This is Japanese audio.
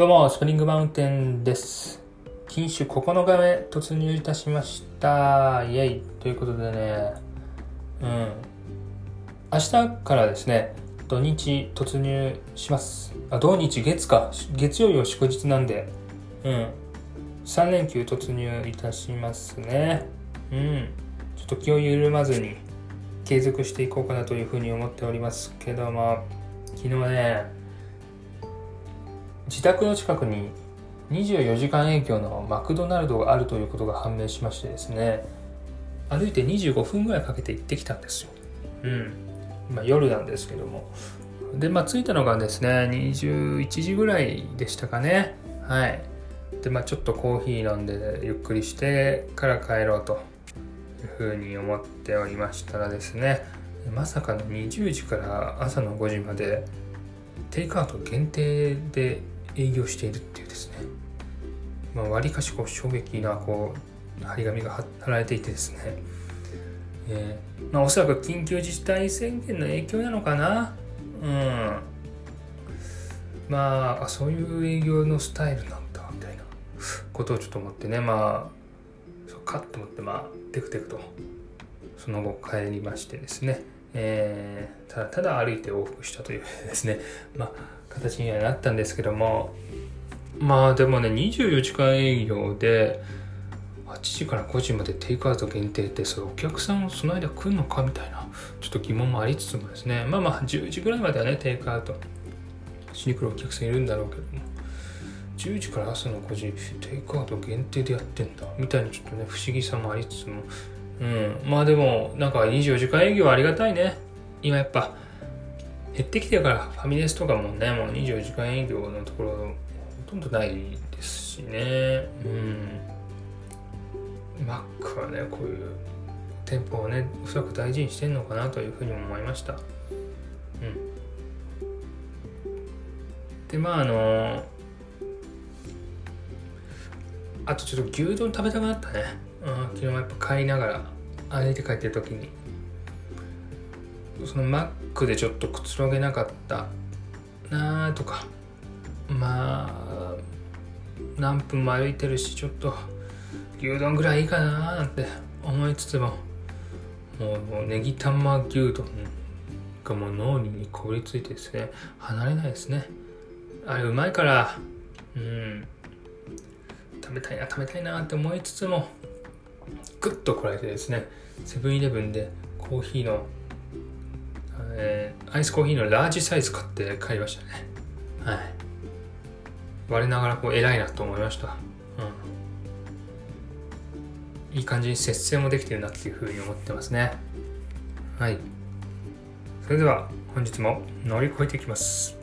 どうも、スプリングマウンテンです。禁酒9日目突入いたしました。イェイということでね、うん。明日からですね、土日突入します。あ、土日月か。月曜日は祝日なんで、うん。3連休突入いたしますね。うん。ちょっと気を緩まずに継続していこうかなというふうに思っておりますけども、昨日ね、自宅の近くに24時間営業のマクドナルドがあるということが判明しましてですね歩いて25分ぐらいかけて行ってきたんですよ。うん。まあ夜なんですけども。でまあ着いたのがですね21時ぐらいでしたかね。はい。でまあちょっとコーヒー飲んでゆっくりしてから帰ろうというふうに思っておりましたらですねまさかの20時から朝の5時までテイクアウト限定で営業しているっていうですね、まあ、割かしこう衝撃なこう張り紙が貼られていてですね、えーまあ、おそらく緊急事態宣言の影響なのかな。うん。まああそういう営業のスタイルなんだみたいな。ことをちょっと思ってね。まあそうかと思ってまあテクテクとその後帰りましてですね。えー、ただただ歩いて往復したというですね、まあ、形にはなったんですけども。まあでもね24時間営業で8時から5時までテイクアウト限定ってそれお客さんをその間来るのかみたいなちょっと疑問もありつつもですね。まあまあ10時ぐらいまではねテイクアウトしに来るお客さんいるんだろうけども。10時から朝の5時テイクアウト限定でやってんだ。みたいなちょっとね不思議さもありつつも。うん、まあでもなんか24時間営業ありがたいね。今やっぱ減ってきてるからファミレスとかもねもう24時間営業のところほとんどないですしね。うん。マックはねこういう店舗をねおそらく大事にしてんのかなというふうに思いました。うん。でまああのあとちょっと牛丼食べたくなったね。うん、昨日やっぱ帰りながら歩いて帰ってる時に。そのマックでちょっとくつろげなかったなあとか。まあ何分も歩いてるしちょっと牛丼ぐらいいいかななんて思いつつももうもうネギ玉牛丼がもう脳にこびりついてですね。離れないですね。あれうまいから。うん。食べたいな食べたいなって思いつつもグッとこらえてですねセブンイレブンでコーヒーの、えー、アイスコーヒーのラージサイズ買って帰りましたね。はい。我ながらこう偉いなと思いました。うん。いい感じに節制もできてるなっていうふうに思ってますね。はい。それでは本日も乗り越えていきます。